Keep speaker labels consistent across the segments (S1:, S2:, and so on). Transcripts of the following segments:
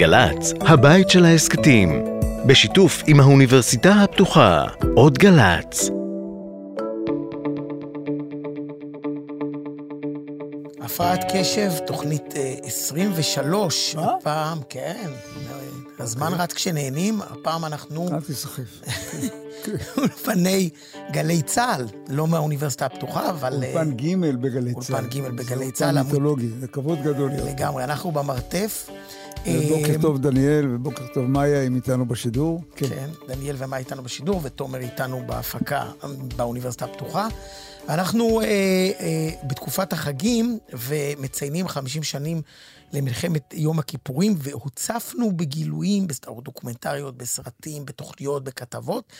S1: גל"צ, הבית של ההסכתים, בשיתוף עם האוניברסיטה הפתוחה, עוד גל"צ.
S2: הפרעת קשב, תוכנית אה, 23,
S3: מה?
S2: הפעם, כן. הזמן רץ כשנהנים, הפעם אנחנו
S3: אל תיסחף.
S2: אולפני גלי צה"ל, לא מהאוניברסיטה הפתוחה, אבל... אה,
S3: אולפן ג' בגלי צה"ל.
S2: אולפן ג' בגלי
S3: זה
S2: צה"ל,
S3: אולפן מיתולוגי, זה כבוד גדול.
S2: לגמרי, אנחנו במרתף.
S3: בוקר
S2: אה,
S3: טוב דניאל ובוקר טוב מאיה, אם איתנו בשידור. כן.
S2: כן, דניאל ומה איתנו בשידור, ותומר איתנו בהפקה באוניברסיטה הפתוחה. אנחנו אה, אה, בתקופת החגים, ומציינים 50 שנים למלחמת יום הכיפורים, והוצפנו בגילויים, בסדרות דוקומנטריות, בסרטים, בתוכניות, בכתבות.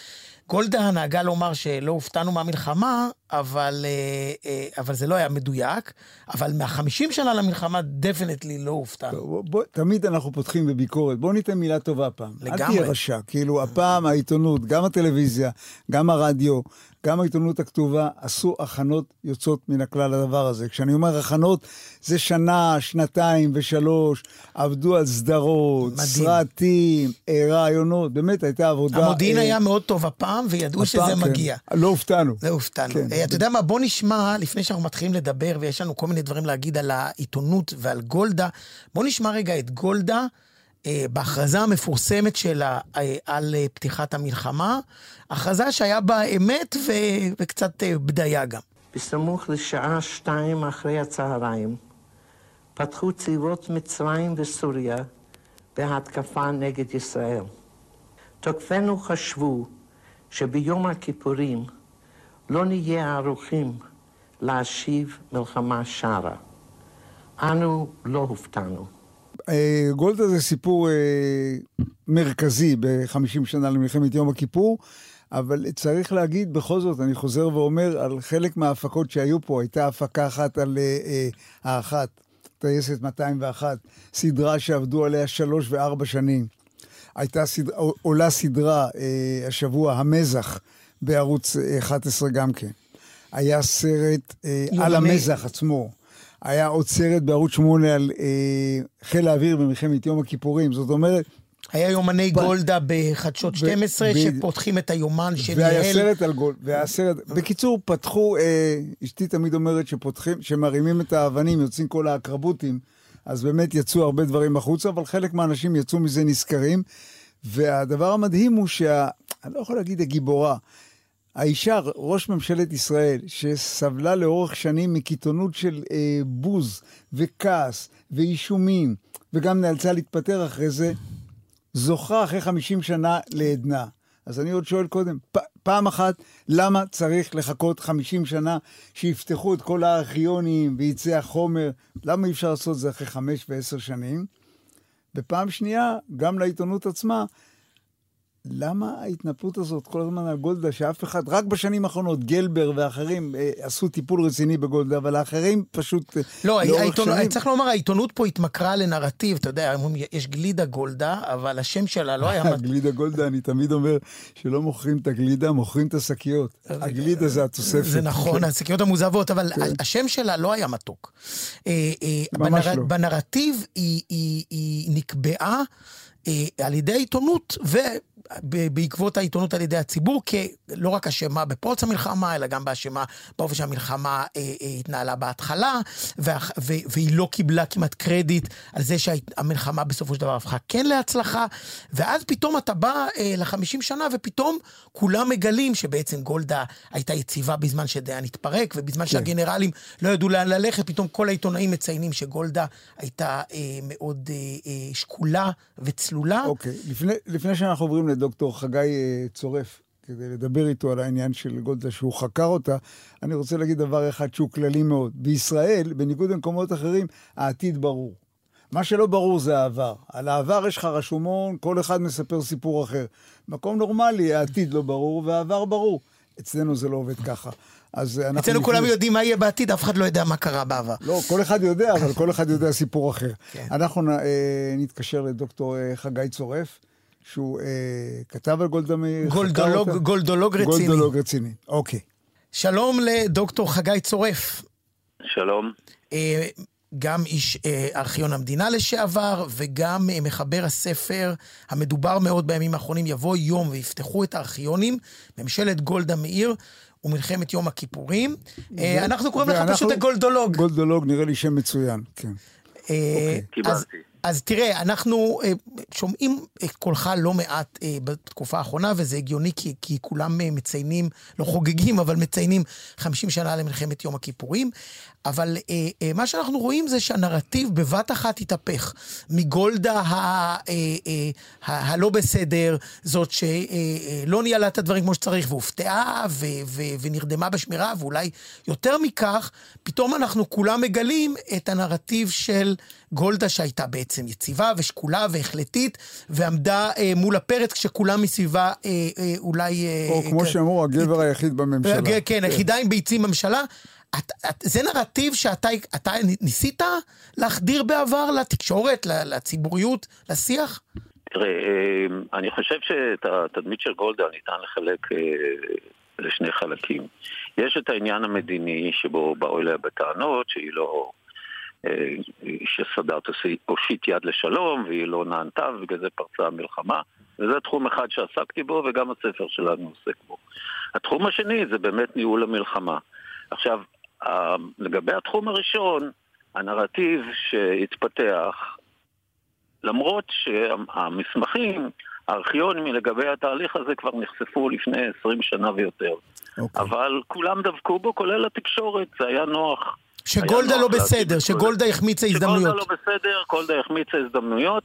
S2: גולדה נהגה לומר שלא הופתענו מהמלחמה, אבל, אה, אה, אבל זה לא היה מדויק. אבל מהחמישים שנה למלחמה, דפנטלי לא הופתענו.
S3: בוא, בוא, תמיד אנחנו פותחים בביקורת, בוא ניתן מילה טובה הפעם. אל
S2: לגמרי.
S3: תהיה רשע. כאילו, הפעם העיתונות, גם הטלוויזיה, גם הרדיו, גם העיתונות הכתובה, עשו הכנות יוצאות מן הכלל לדבר הזה. כשאני אומר הכנות, זה שנה, שנתיים ושלוש, עבדו על סדרות,
S2: מדהים.
S3: סרטים, אה, רעיונות, באמת הייתה עבודה...
S2: המודיעין
S3: אה,
S2: היה מאוד טוב הפעם, וידעו שזה
S3: הפעם, כן.
S2: מגיע.
S3: לא הופתענו.
S2: זה הופתענו.
S3: כן.
S2: אה, אתה יודע מה, בוא נשמע, לפני שאנחנו מתחילים לדבר, ויש לנו כל מיני דברים להגיד על העיתונות ועל גולדה, בוא נשמע רגע את גולדה אה, בהכרזה המפורסמת שלה אה, על אה, פתיחת המלחמה, הכרזה שהיה בה אמת ו... וקצת אה, בדיה גם.
S4: בסמוך לשעה שתיים אחרי הצהריים פתחו צבאות מצרים וסוריה בהתקפה נגד ישראל. תוקפינו חשבו שביום הכיפורים לא נהיה ערוכים להשיב מלחמה שרה. אנו לא הופתענו.
S3: אה, גולדה זה סיפור אה, מרכזי ב-50 שנה למלחמת יום הכיפור, אבל צריך להגיד בכל זאת, אני חוזר ואומר, על חלק מההפקות שהיו פה, הייתה הפקה אחת על אה, האחת, טייסת 201, סדרה שעבדו עליה שלוש וארבע שנים. הייתה סדרה, עולה סדרה אה, השבוע, המזח, בערוץ 11 גם כן. היה סרט אה, על המזח עצמו. היה עוד סרט בערוץ 8 על אה, חיל האוויר במלחמת יום הכיפורים. זאת אומרת,
S2: היה יומני גולדה בחדשות 12,
S3: ב-
S2: שפותחים את היומן
S3: והיה
S2: שניהל...
S3: סרט על גול, והיה סרט, בקיצור, פתחו, אה, אשתי תמיד אומרת שפותחים, שמרימים את האבנים, יוצאים כל העקרבותים, אז באמת יצאו הרבה דברים החוצה, אבל חלק מהאנשים יצאו מזה נשכרים, והדבר המדהים הוא שה... אני לא יכול להגיד הגיבורה, האישה, ראש ממשלת ישראל, שסבלה לאורך שנים מקיתונות של אה, בוז וכעס ואישומים, וגם נאלצה להתפטר אחרי זה, זוכה אחרי 50 שנה לעדנה. אז אני עוד שואל קודם, פ- פעם אחת, למה צריך לחכות 50 שנה שיפתחו את כל הארכיונים ויצא החומר? למה אי אפשר לעשות את זה אחרי 5 ו-10 שנים? ופעם שנייה, גם לעיתונות עצמה, למה ההתנפלות הזאת כל הזמן על גולדה, שאף אחד, רק בשנים האחרונות, גלבר ואחרים אה, עשו טיפול רציני בגולדה, אבל האחרים פשוט אה,
S2: לא, העיתונות,
S3: שנים-
S2: צריך לומר, העיתונות פה התמכרה לנרטיב, אתה יודע, יש גלידה גולדה, אבל השם שלה לא היה...
S3: גלידה גולדה, אני תמיד אומר שלא מוכרים את הגלידה, מוכרים את השקיות. הגלידה זה התוספת.
S2: זה נכון, השקיות המוזבות, אבל השם שלה לא היה מתוק. אה, אה,
S3: ממש
S2: בנר-
S3: לא.
S2: בנרטיב היא- היא היא נקבעה אה, על ידי העיתונות, ובעקבות העיתונות על ידי הציבור, כלא רק אשמה בפרוץ המלחמה, אלא גם באשמה באופן שהמלחמה אה, אה, התנהלה בהתחלה, והיא לא קיבלה כמעט קרדיט על זה שהמלחמה בסופו של דבר הפכה כן להצלחה, ואז פתאום אתה בא אה, לחמישים שנה, ופתאום כולם מגלים שבעצם גולדה הייתה יציבה בזמן שדיין התפרק, ובזמן
S3: כן.
S2: שהגנרלים לא ידעו לאן ללכת, פתאום כל העיתונאים מציינים שגולדה הייתה אה, מאוד אה, אה, וצלולה.
S3: אוקיי, לפני, לפני שאנחנו עוברים לדוקטור חגי אה, צורף, כדי לדבר איתו על העניין של גולדה שהוא חקר אותה, אני רוצה להגיד דבר אחד שהוא כללי מאוד. בישראל, בניגוד למקומות אחרים, העתיד ברור. מה שלא ברור זה העבר. על העבר יש לך רשומון, כל אחד מספר סיפור אחר. מקום נורמלי, העתיד לא ברור והעבר ברור. אצלנו זה לא עובד ככה. אז אנחנו...
S2: אצלנו כולם יודעים מה יהיה בעתיד, אף אחד לא יודע מה קרה בעבר.
S3: לא, כל אחד יודע, אבל כל אחד יודע סיפור אחר.
S2: כן.
S3: אנחנו אה, נתקשר לדוקטור אה, חגי צורף, שהוא אה, כתב על גולדה מאיר.
S2: גולדולוג,
S3: אותה.
S2: גולדולוג רציני.
S3: גולדולוג רציני, אוקיי.
S2: שלום לדוקטור חגי צורף.
S5: שלום.
S2: אה, גם איש אה, ארכיון המדינה לשעבר, וגם אה, מחבר הספר המדובר מאוד בימים האחרונים, יבוא יום ויפתחו את הארכיונים, ממשלת גולדה מאיר. ומלחמת יום הכיפורים. אה, אנחנו קוראים לך פשוט הגולדולוג.
S3: גולדולוג נראה לי שם מצוין, כן.
S2: אה,
S5: קיבלתי.
S2: אז, אז תראה, אנחנו אה, שומעים את קולך לא מעט אה, בתקופה האחרונה, וזה הגיוני כי, כי כולם אה, מציינים, לא חוגגים, אבל מציינים 50 שנה למלחמת יום הכיפורים. אבל אה, אה, מה שאנחנו רואים זה שהנרטיב בבת אחת התהפך. מגולדה ה, אה, אה, ה, הלא בסדר, זאת שלא אה, לא ניהלה את הדברים כמו שצריך, והופתעה ו, ו, ונרדמה בשמירה, ואולי יותר מכך, פתאום אנחנו כולם מגלים את הנרטיב של גולדה שהייתה בעצם יציבה ושקולה והחלטית, ועמדה אה, מול הפרץ כשכולם מסביבה אה, אה, אולי... אה,
S3: או כמו
S2: אה,
S3: שאמרו, הגבר היחיד בממשלה.
S2: כן, כן, היחידה עם ביצים בממשלה. את, את, זה נרטיב שאתה אתה ניסית להחדיר בעבר לתקשורת, לציבוריות, לשיח?
S5: תראה, אה, אני חושב שאת התדמית של גולדה ניתן לחלק אה, לשני חלקים. יש את העניין המדיני שבו באו אליה בטענות שהיא לא... אה, שסאדאת הושיט יד לשלום והיא לא נענתה ובגלל זה פרצה המלחמה וזה תחום אחד שעסקתי בו וגם הספר שלנו עוסק בו. התחום השני זה באמת ניהול המלחמה. עכשיו, לגבי התחום הראשון, הנרטיב שהתפתח למרות שהמסמכים, הארכיונים לגבי התהליך הזה כבר נחשפו לפני 20 שנה ויותר.
S3: אוקיי.
S5: אבל כולם דבקו בו, כולל התקשורת, זה היה נוח.
S2: שגולדה
S5: היה
S2: לא
S5: נוח
S2: בסדר, שגולדה החמיצה
S5: שגולדה
S2: הזדמנויות.
S5: לא בסדר, גולדה החמיצה הזדמנויות,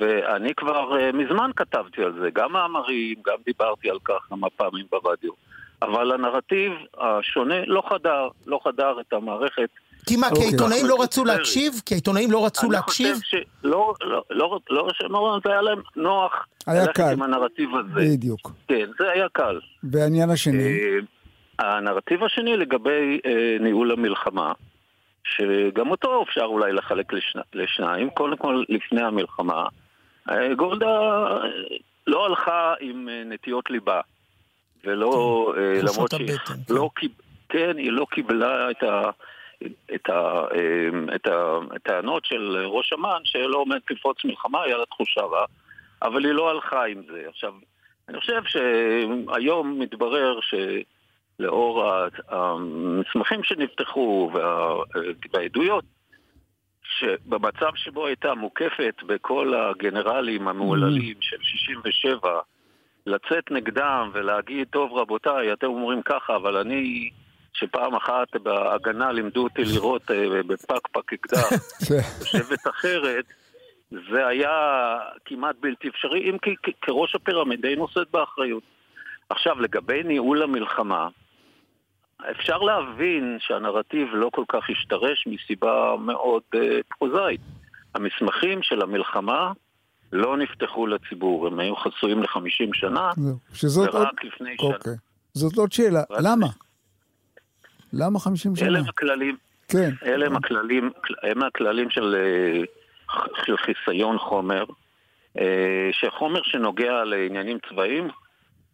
S5: ואני כבר uh, מזמן כתבתי על זה, גם מאמרים, גם דיברתי על כך כמה פעמים ברדיו. אבל הנרטיב השונה לא חדר, לא חדר את המערכת
S2: כי מה, כי
S3: אוקיי.
S2: העיתונאים לא רצו. להקשיב? כי העיתונאים לא רצו להקשיב?
S5: אני חושב שלא, לא, לא, לא, לא, זה היה להם נוח
S3: היה
S5: ללכת
S3: קל.
S5: עם הנרטיב הזה.
S3: בדיוק.
S5: כן, זה היה קל.
S3: והעניין השני,
S5: אה, הנרטיב השני לגבי אה, ניהול המלחמה, שגם אותו אפשר אולי לחלק לשני, לשניים. קודם כל, לפני המלחמה, אה, גולדה לא הלכה עם נטיות ליבה, ולא, אה,
S2: תחושות
S5: למרות שהיא
S2: כן.
S5: לא, קיב- כן, היא לא קיבלה את ה... את, ה, אה, את הטענות של ראש אמ"ן שלא עומד לפרוץ מלחמה, היה לה תחושה רעה, אבל היא לא הלכה עם זה. עכשיו, אני חושב שהיום מתברר שלאור המסמכים שנפתחו וה- והעדויות, שבמצב שבו הייתה מוקפת בכל הגנרלים המהוללים של 67, לצאת נגדם ולהגיד, טוב רבותיי, אתם אומרים ככה, אבל אני, שפעם אחת בהגנה לימדו אותי לראות אה, בפקפק אקדח, יושבת אחרת, זה היה כמעט בלתי אפשרי, אם כי כראש הפירמידה היא נושאת באחריות. עכשיו, לגבי ניהול המלחמה, אפשר להבין שהנרטיב לא כל כך השתרש מסיבה מאוד uh, פרוזאית. המסמכים של המלחמה לא נפתחו לציבור, הם היו חסויים ל-50 שנה.
S3: שזאת עוד...
S5: ורק לפני שנה.
S3: אוקיי. זאת עוד שאלה, למה? למה 50 שנה?
S5: אלה הם הכללים,
S3: כן.
S5: אלה הם הכללים, הם הכללים של, אה, של חיסיון חומר, אה, שחומר שנוגע לעניינים צבאיים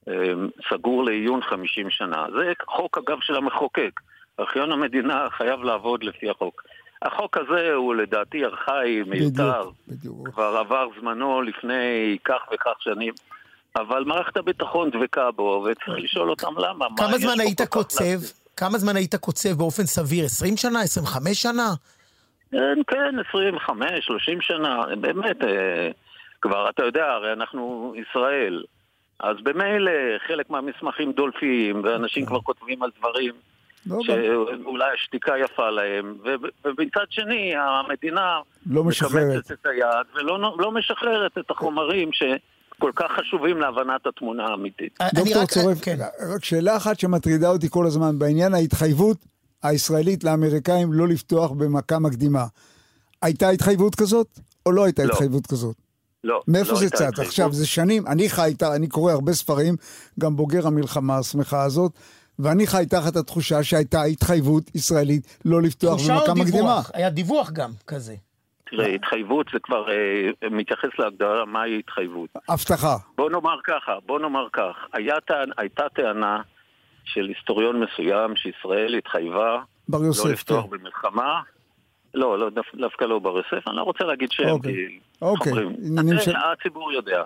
S5: אה, סגור לעיון 50 שנה. זה חוק אגב של המחוקק. ארכיון המדינה חייב לעבוד לפי החוק. החוק הזה הוא לדעתי ארכאי, מיותר,
S3: בדיוק, בדיוק.
S5: כבר עבר זמנו לפני כך וכך שנים. אבל מערכת הביטחון דבקה בו, וצריך לשאול אותם למה. מה
S2: כמה זמן היית קוצב? כמה זמן היית קוצב באופן סביר? 20 שנה? 25 שנה?
S5: כן, כן, 25, 30 שנה, באמת, אה, כבר, אתה יודע, הרי אנחנו ישראל, אז במילא חלק מהמסמכים דולפים, ואנשים כבר כותבים על דברים
S3: לא,
S5: שאולי השתיקה יפה להם, ומצד שני, המדינה
S3: לא משחררת.
S5: את היד ולא לא משחררת את החומרים שכל כך חשובים להבנת התמונה האמיתית.
S2: אני
S3: דוקטור
S2: רק-
S3: צורף,
S2: כן.
S3: רק שאלה אחת שמטרידה אותי כל הזמן, בעניין ההתחייבות הישראלית לאמריקאים לא לפתוח במכה מקדימה. הייתה התחייבות כזאת, או לא הייתה
S5: לא.
S3: התחייבות כזאת?
S5: לא,
S3: מאיפה
S5: לא
S3: זה צץ? עכשיו, זה שנים, אני חי, ת- אני קורא הרבה ספרים, גם בוגר המלחמה השמחה הזאת, ואני חי תחת התחושה שהייתה התחייבות ישראלית לא לפתוח
S2: תחושה או
S3: במכה מקדימה.
S2: דיווח? היה דיווח גם כזה.
S5: תראה, התחייבות זה כבר אה, מתייחס להגדרה מהי התחייבות.
S3: הבטחה.
S5: בוא נאמר ככה, בוא נאמר כך, היה טען, הייתה טענה של היסטוריון מסוים שישראל התחייבה
S3: בר
S5: לא
S3: יוסף,
S5: לפתוח
S3: כן.
S5: במלחמה לא, לא, דו, דווקא לא ברי ספר, אני לא רוצה להגיד שהם,
S3: אוקיי.
S5: כי...
S3: אוקיי, עניינים של-
S5: הציבור יודע.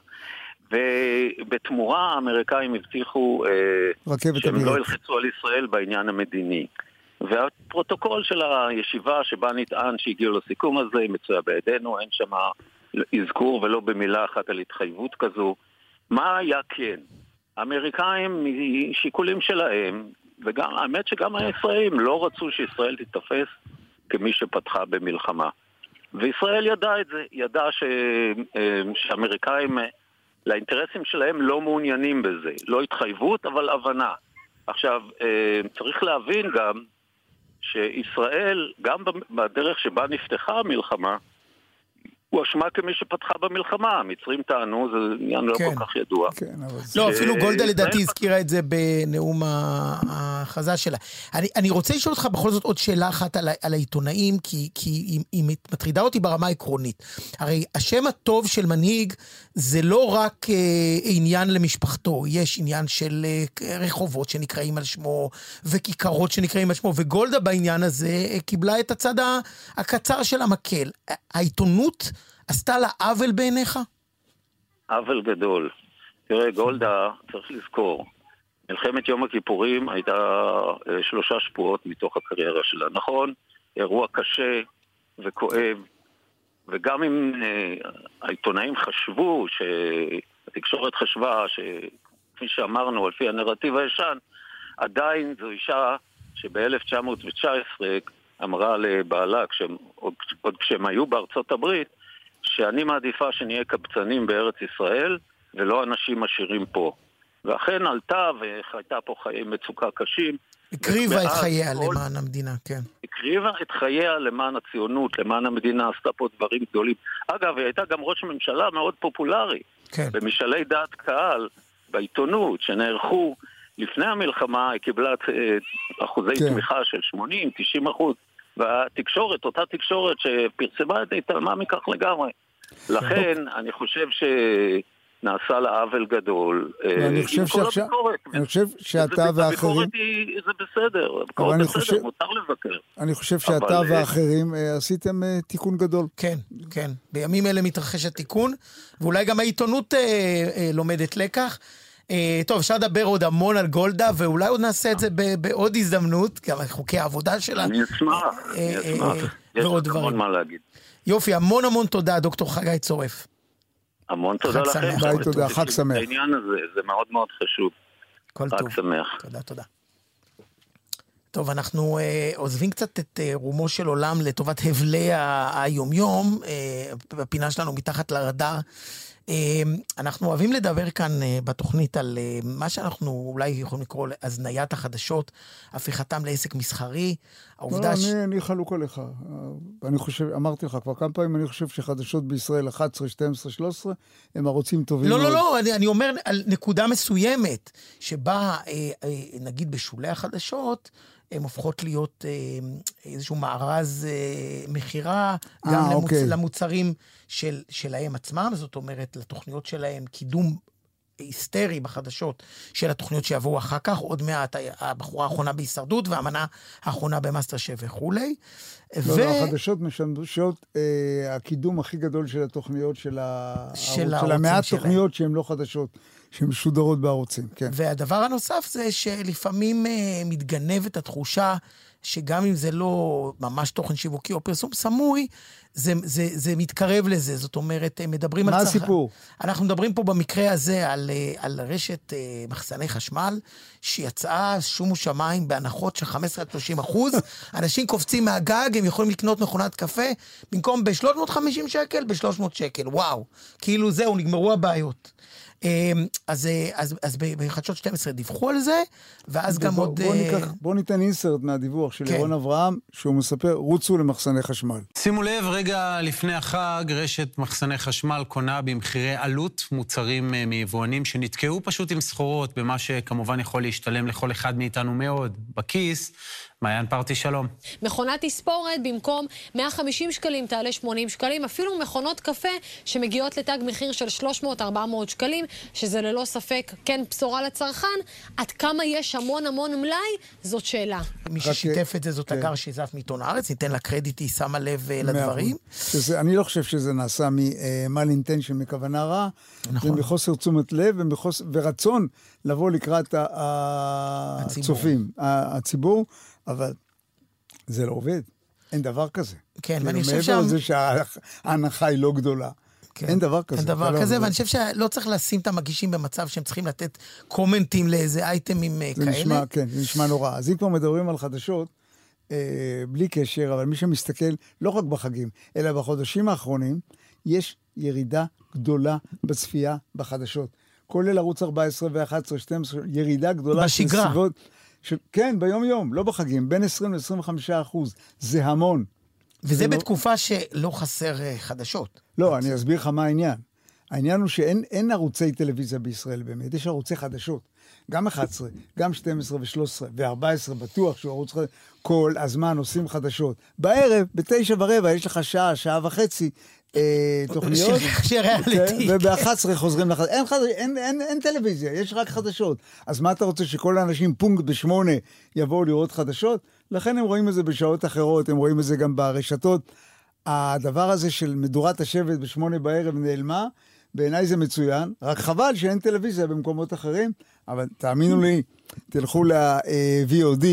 S5: ובתמורה האמריקאים הבטיחו אה, שהם. לא ילחצו על ישראל בעניין המדיני. והפרוטוקול של הישיבה שבה נטען שהגיעו לסיכום הזה מצויה בידינו, אין שם אזכור ולא במילה אחת על התחייבות כזו. מה היה כן? האמריקאים משיקולים שלהם, וגם, האמת שגם הישראלים לא רצו שישראל תיתפס כמי שפתחה במלחמה. וישראל ידעה את זה, ידעה ש, אה, שהאמריקאים, אה, לאינטרסים שלהם לא מעוניינים בזה. לא התחייבות, אבל הבנה. עכשיו, אה, צריך להבין גם שישראל, גם בדרך שבה נפתחה המלחמה, הואשמה כמי שפתחה במלחמה. המצרים טענו, זה עניין לא
S2: כן.
S5: כל כך ידוע.
S3: כן, אבל.
S2: לא, אפילו גולדה לדעתי הזכירה את זה בנאום ההכרזה שלה. אני, אני רוצה לשאול אותך בכל זאת עוד שאלה אחת על, העיתונאים, כי, כי היא, היא מטרידה אותי ברמה העקרונית. הרי השם הטוב של מנהיג זה לא רק אה, עניין למשפחתו, יש עניין של אה, רחובות שנקראים על שמו, וכיכרות שנקראים על שמו, וגולדה בעניין הזה אה, קיבלה את הצד הקצר של המקל. העיתונות עשתה לה עוול בעיניך?
S5: עוול גדול. תראה, גולדה, צריך לזכור, מלחמת יום הכיפורים הייתה אה, שלושה שבועות מתוך הקריירה שלה. נכון, אירוע קשה וכואב, וגם אם אה, העיתונאים חשבו, שהתקשורת חשבה, שכפי שאמרנו, על פי הנרטיב הישן, עדיין זו אישה שב-1919 אמרה לבעלה, כשהם, עוד, עוד כשהם היו בארצות הברית, שאני מעדיפה שנהיה קבצנים בארץ ישראל ולא אנשים עשירים פה. ואכן עלתה והייתה פה חיי מצוקה קשים.
S2: הקריבה את חייה
S5: כל-
S2: למען המדינה, כן.
S5: הקריבה את חייה למען הציונות, למען המדינה, עשתה פה דברים גדולים. אגב, היא הייתה גם ראש ממשלה מאוד פופולרי.
S2: כן.
S5: במשאלי דעת קהל בעיתונות שנערכו לפני המלחמה, היא קיבלה אה, אחוזי
S3: כן.
S5: תמיכה של 80-90 אחוז. והתקשורת, אותה תקשורת שפרסמה את זה, התעלמה מכך לגמרי. לכן, אני חושב שנעשה לה עוול גדול. אה,
S3: ואני חושב
S5: עם כל
S3: שעכשיו-
S5: הביקורת.
S3: אני חושב שאתה ואחרים,
S5: הביקורת היא, זה בסדר, הביקורת
S3: אני
S5: בסדר,
S3: חושב-
S5: מותר לבקר.
S3: אני חושב שאתה
S5: אבל, אה,
S3: ואחרים אה, עשיתם אה, תיקון גדול.
S2: כן, כן. בימים אלה מתרחש התיקון, ואולי גם העיתונות אה, אה, לומדת לקח. אה, טוב, אפשר לדבר עוד המון על גולדה, ואולי עוד נעשה את זה ב- בעוד הזדמנות, גם על חוקי העבודה שלה.
S5: אני אשמח, אני
S2: אה,
S5: אשמח.
S2: אה,
S5: יש לך המון. מה להגיד.
S2: יופי, המון המון תודה, דוקטור חגי צורף.
S5: המון תודה
S2: חג
S5: לכם.
S2: שמח.
S3: ביי, תודה, חג שמח.
S5: העניין הזה, זה מאוד מאוד חשוב.
S2: כל
S5: חג
S2: טוב.
S5: שמח.
S2: תודה, תודה. טוב, אנחנו אה, עוזבים קצת את אה, רומו של עולם לטובת הבלי היומיום, אה, בפינה שלנו מתחת לרדאר. אה, אנחנו אוהבים לדבר כאן אה, בתוכנית על אה, מה שאנחנו אולי יכולים לקרוא להזניית החדשות, הפיכתם לעסק מסחרי,
S3: לא,
S2: העובדה ש...
S3: אני, אני חלוק עליך. אני חושב, אמרתי לך כבר כמה פעמים, אני חושב שחדשות בישראל 11, 12, 13, הם ערוצים טובים
S2: לא,
S3: מאוד.
S2: לא, לא, אני, אני אומר על נקודה מסוימת, שבה, אה, אה, נגיד בשולי החדשות, הן הופכות להיות אה, איזשהו מארז אה, מכירה
S3: אה,
S2: גם למוצ...
S3: אוקיי.
S2: למוצרים של, שלהם עצמם, זאת אומרת, לתוכניות שלהם, קידום היסטרי בחדשות של התוכניות שיבואו אחר כך, עוד מעט הבחורה האחרונה בהישרדות והמנה האחרונה במאסטר שף וכולי.
S3: לא, לא, החדשות משמשות אה, הקידום הכי גדול של התוכניות של, ה...
S2: של
S3: של המעט. תוכניות שהן לא חדשות, שהן משודרות בערוצים, כן.
S2: והדבר הנוסף זה שלפעמים אה, מתגנבת התחושה שגם אם זה לא ממש תוכן שיווקי או פרסום סמוי, זה, זה, זה מתקרב לזה. זאת אומרת, הם מדברים
S3: מה
S2: על... צרכ-
S3: הסיפור?
S2: אנחנו מדברים פה במקרה הזה על, אה, על רשת אה, מחסני חשמל, שיצאה שומו שמיים בהנחות של 15 עד 30 אחוז. אנשים קופצים מהגג, הם יכולים לקנות מכונת קפה, במקום ב-350 שקל, ב-300 שקל. וואו. כאילו זהו, נגמרו הבעיות. אז, אה, אז, אז ב- בחדשות 12 דיווחו על זה, ואז גם
S3: בוא,
S2: עוד...
S3: בוא,
S2: אה,
S3: ניקח, בוא ניתן אינסרט מהדיווח של
S2: כן.
S3: ירון אברהם, שהוא מספר, רוצו למחסני חשמל.
S6: שימו לב, רגע לפני החג, רשת מחסני חשמל קונה במחירי עלות מוצרים אה, מיבואנים שנתקעו פשוט עם סחורות, במה שכמובן יכול להשתלם לכל אחד מאיתנו מאוד בכיס. מעיין פרטי, שלום.
S7: מכונת תספורת במקום 150 שקלים תעלה 80 שקלים, אפילו מכונות קפה שמגיעות לתג מחיר של 300-400 שקלים, שזה ללא ספק כן בשורה לצרכן. עד כמה יש המון המון מלאי, זאת שאלה.
S2: מי ששיתף את זה זאת
S3: כן.
S2: הגר שיזף מעיתון הארץ, ניתן לה קרדיט, היא שמה לב אה, לדברים.
S3: שזה, אני לא חושב שזה נעשה מ-mal intention, מכוונה רעה.
S2: נכון.
S3: זה מחוסר תשומת לב ומחוס... ורצון לבוא לקראת. הצופים, הציבור, אבל זה לא עובד. אין דבר כזה.
S2: כן, ואני חושב
S3: מעבר
S2: שה-
S3: לזה שההנחה היא לא גדולה.
S2: כן.
S3: אין דבר כזה.
S2: אין דבר
S3: לא-
S2: כזה,
S3: זה-
S2: ואני חושב שלא צריך לשים את המגישים במצב שהם צריכים לתת קומנטים לאיזה אייטמים אה,
S3: זה
S2: כאלה.
S3: נשמע, כן, זה נשמע נורא. אז אם כבר מדברים על חדשות, אה, בלי קשר, אבל מי שמסתכל, לא רק בחגים, אלא בחודשים האחרונים, יש ירידה גדולה בצפייה בחדשות. כולל ערוץ 14 ו-11, 12, ירידה גדולה.
S2: בשגרה.
S3: סביבות- של, כן, ביום-יום, לא בחגים, בין 20 ל-25 אחוז. זה המון.
S2: וזה
S3: זה לא-
S2: בתקופה שלא חסר אה, חדשות.
S3: לא, אני אסביר לך מה העניין. העניין הוא שאין אין ערוצי טלוויזיה בישראל באמת, יש ערוצי חדשות. גם 11, גם 12 ו-13 ו-14, בטוח שהוא ערוץ חדש. כל הזמן עושים חדשות. בערב, בתשע ורבע, יש לך שעה, שעה וחצי תוכניות.
S2: ש- שריאליטי.
S3: כן, וב-11 חוזרים לחדשות. אין, חד... אין, אין, אין טלוויזיה, יש רק חדשות. אז מה אתה רוצה, שכל האנשים פונקט בשמונה יבואו לראות חדשות? לכן הם רואים את זה בשעות אחרות, הם רואים את זה גם ברשתות. הדבר הזה של מדורת השבט בשמונה בערב נעלמה, בעיניי זה מצוין, רק חבל שאין טלוויזיה במקומות אחרים, אבל תאמינו לי, תלכו ל-VOD,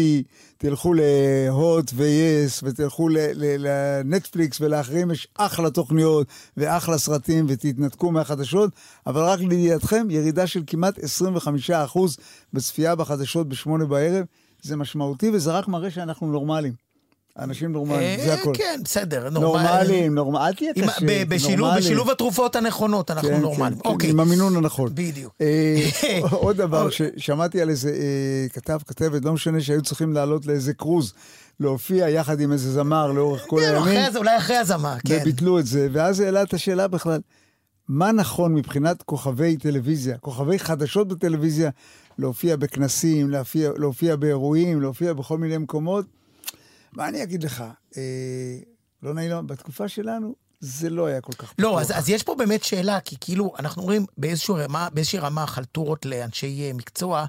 S3: תלכו להוט ו-yes, ותלכו לנטפליקס ולאחרים, יש אחלה תוכניות ואחלה סרטים, ותתנתקו מהחדשות, אבל רק לידיעתכם, ירידה של כמעט 25% בצפייה בחדשות בשמונה בערב, זה משמעותי, וזה רק מראה שאנחנו נורמליים. אנשים נורמליים, זה
S2: אה,
S3: הכל.
S2: כן, בסדר. נורמל-
S3: נורמליים, נורמל, אל תהיה קשה,
S2: ב- בשילוב- התרופות הנכונות, אנחנו
S3: כן,
S2: נורמליים.
S3: כן,
S2: אוקיי.
S3: עם המינון הנכון.
S2: בדיוק.
S3: אה, עוד דבר, ששמעתי על איזה אה, כתב, כתבת, לא משנה שהיו צריכים לעלות לאיזה קרוז, להופיע יחד עם איזה זמר לאורך כל
S2: כן,
S3: הימים,
S2: אולי אחרי הזמה, כן.
S3: וביטלו את זה, ואז העלה את השאלה בכלל, מה נכון מבחינת כוכבי טלוויזיה, כוכבי חדשות בטלוויזיה, להופיע בכנסים, להופיע, להופיע באירועים, להופיע בכל מיני מקומות? מה אני אגיד לך? אה, לא נעים, בתקופה שלנו זה לא היה כל כך
S2: לא,
S3: פתוח.
S2: אז, אז יש פה באמת שאלה, כי כאילו, אנחנו רואים באיזושהי רמה, באיזושהי רמה חלטורות לאנשי אה, מקצוע,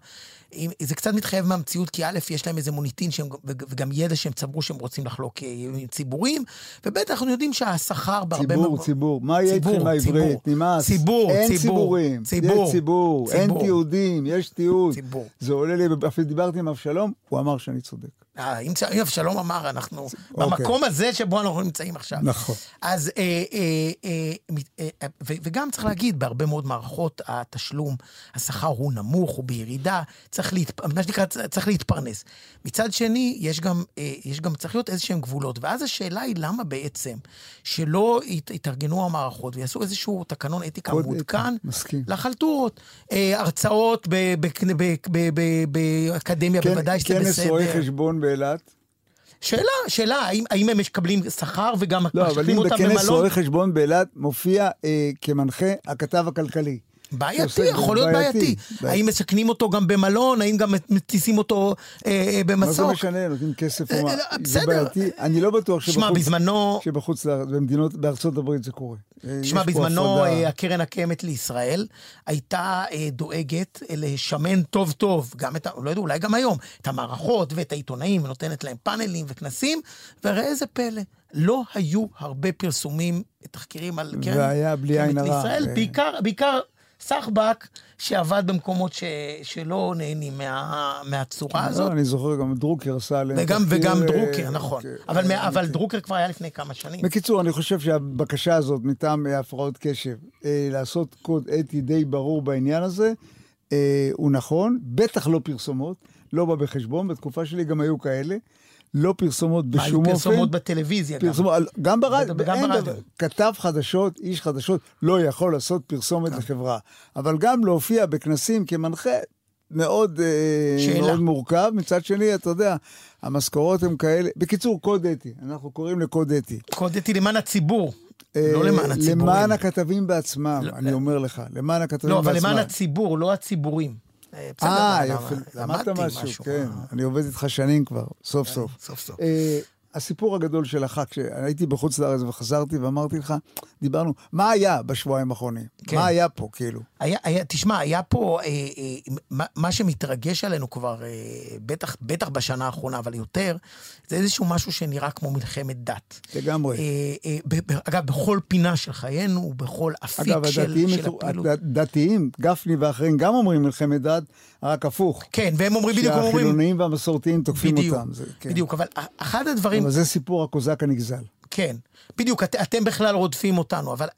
S2: אם- זה קצת מתחייב מהמציאות, כי א', יש להם איזה מוניטין שהם, וג- וגם ידע שהם צברו שהם רוצים לחלוק אה, עם ציבורים, וב', אנחנו יודעים שהשכר בהרבה...
S3: ציבור,
S2: מאוד-
S3: ציבור. מה יהיה איתכם העברית? נמאס.
S2: ציבור,
S3: אין
S2: ציבור,
S3: ציבורים.
S2: ציבור,
S3: יש ציבור. אין
S2: ציבור.
S3: תיעודים, יש תיעוד.
S2: ציבור.
S3: זה עולה לי, אפילו דיברתי עם אבשלום, הוא אמר שאני צודק.
S2: אה, אם אבשלום אמר, אנחנו
S3: אוקיי.
S2: במקום הזה שבו אנחנו נמצאים עכשיו.
S3: נכון.
S2: אז, אה, אה, ו- וגם צריך להגיד, בהרבה מאוד מערכות התשלום, השכר הוא נמוך, הוא בירידה, צריך, להתפ... מה שנקרא, צ- צריך להתפרנס. מצד שני, יש גם, יש גם, צריך להיות איזה שהם גבולות, ואז השאלה היא למה בעצם שלא ית- יתארגנו המערכות ויעשו איזשהו תקנון אתיקה מעודכן. לחלטורות. הרצאות ב- ב- ב- ב- ב- באקדמיה,
S3: כן,
S2: בוודאי שזה
S3: כנס
S2: בסדר.
S3: רואי חשבון באילת.
S2: שאלה, שאלה, האם, האם הם מקבלים שכר וגם
S3: לא, אבל
S2: משחררים
S3: אם
S2: אותם
S3: בכנס
S2: במלון?
S3: רואי חשבון באילת מופיע אה, כמנחה הכתב הכלכלי.
S2: בעייתי, יכול להיות
S3: בעייתי.
S2: בעייתי.
S3: בעייתי.
S2: האם מסכנים אותו גם במלון? האם גם מטיסים אותו אה, אה,
S3: מה זה
S2: במסוק?
S3: משנה, נותנים כסף
S2: אה,
S3: או מה?
S2: לא,
S3: זה
S2: בסדר.
S3: בעייתי. אני לא בטוח שבחוץ...
S2: שמע, בזמנו,
S3: שבחוץ לארץ, במדינות, בארצות הברית זה קורה. אה,
S2: שמע,
S3: יש פה
S2: בזמנו
S3: הפרדה.
S2: אה, הקרן הקיימת לישראל הייתה אה, דואגת אה, לשמן טוב טוב, גם את, לא יודע, אולי גם היום, את המערכות ואת העיתונאים, ונותנת להם פאנלים וכנסים, וראה איזה פלא, לא היו הרבה פרסומים, תחקירים על קרן
S3: והיה בלי עין הרע, אה.
S2: בעיקר, בעיקר סחבק, שעבד במקומות ש, שלא נהנים מה, מהצורה הזאת.
S3: לא, אני זוכר גם דרוקר עשה עליהם
S2: וגם,
S3: תחקיר,
S2: וגם
S3: אה,
S2: דרוקר, נכון.
S3: כן,
S2: אבל,
S3: אה,
S2: אבל
S3: כן.
S2: דרוקר כבר היה לפני כמה שנים.
S3: בקיצור, אני חושב שהבקשה הזאת מטעם הפרעות קשב, לעשות קוד אתי די ברור בעניין הזה, הוא נכון, בטח לא פרסומות, לא בא בחשבון, בתקופה שלי גם היו כאלה, לא פרסומות בשום אופן.
S2: פרסומות בטלוויזיה גם.
S3: פרסומות, על- גם ברדיו, אין
S2: ברדיו.
S3: כתב חדשות, איש חדשות, לא יכול לעשות פרסומת
S2: כן.
S3: לחברה. אבל גם להופיע בכנסים כמנחה, מאוד, אה,
S2: שאלה.
S3: מאוד מורכב. מצד שני, אתה יודע, המשכורות הן כאלה. בקיצור, קוד אתי, אנחנו קוראים לקוד אתי.
S2: קודתי למען הציבור,
S3: אה,
S2: לא למען הציבורים.
S3: למען הכתבים בעצמם,
S2: לא,
S3: אני
S2: לא.
S3: אומר לך, למען הכתבים
S2: לא, אבל
S3: בעצמם.
S2: למען הציבור, לא הציבורים. אה, בסדר,
S3: אה, יפה, למדת משהו, כן.
S2: אה,
S3: אני עובד איתך שנים כבר, סוף סוף.
S2: סוף סוף.
S3: הסיפור הגדול של החג, כשהייתי בחוץ לארץ וחזרתי ואמרתי לך, דיברנו, מה היה בשבועיים האחרונים?
S2: כן.
S3: מה היה פה, כאילו?
S2: היה, היה, תשמע, היה פה, אה, אה, מה, מה שמתרגש עלינו כבר, אה, בטח, בטח בשנה האחרונה, אבל יותר, זה איזשהו משהו שנראה כמו מלחמת דת.
S3: לגמרי.
S2: אה, אה, ב, ב, אגב, בכל פינה של חיינו, בכל אפיק
S3: אגב,
S2: של,
S3: הדתיים,
S2: של הפעילות.
S3: הדתיים, גפני ואחרים, גם אומרים מלחמת דת, רק הפוך.
S2: כן, והם אומרים בדיוק, הם אומרים...
S3: שהחילונים והמסורתיים תוקפים
S2: בדיוק,
S3: אותם. זה, כן.
S2: בדיוק, אבל אחד הדברים...
S3: אבל זה סיפור הקוזק הנגזל.
S2: כן, בדיוק, את, אתם בכלל רודפים אותנו, אבל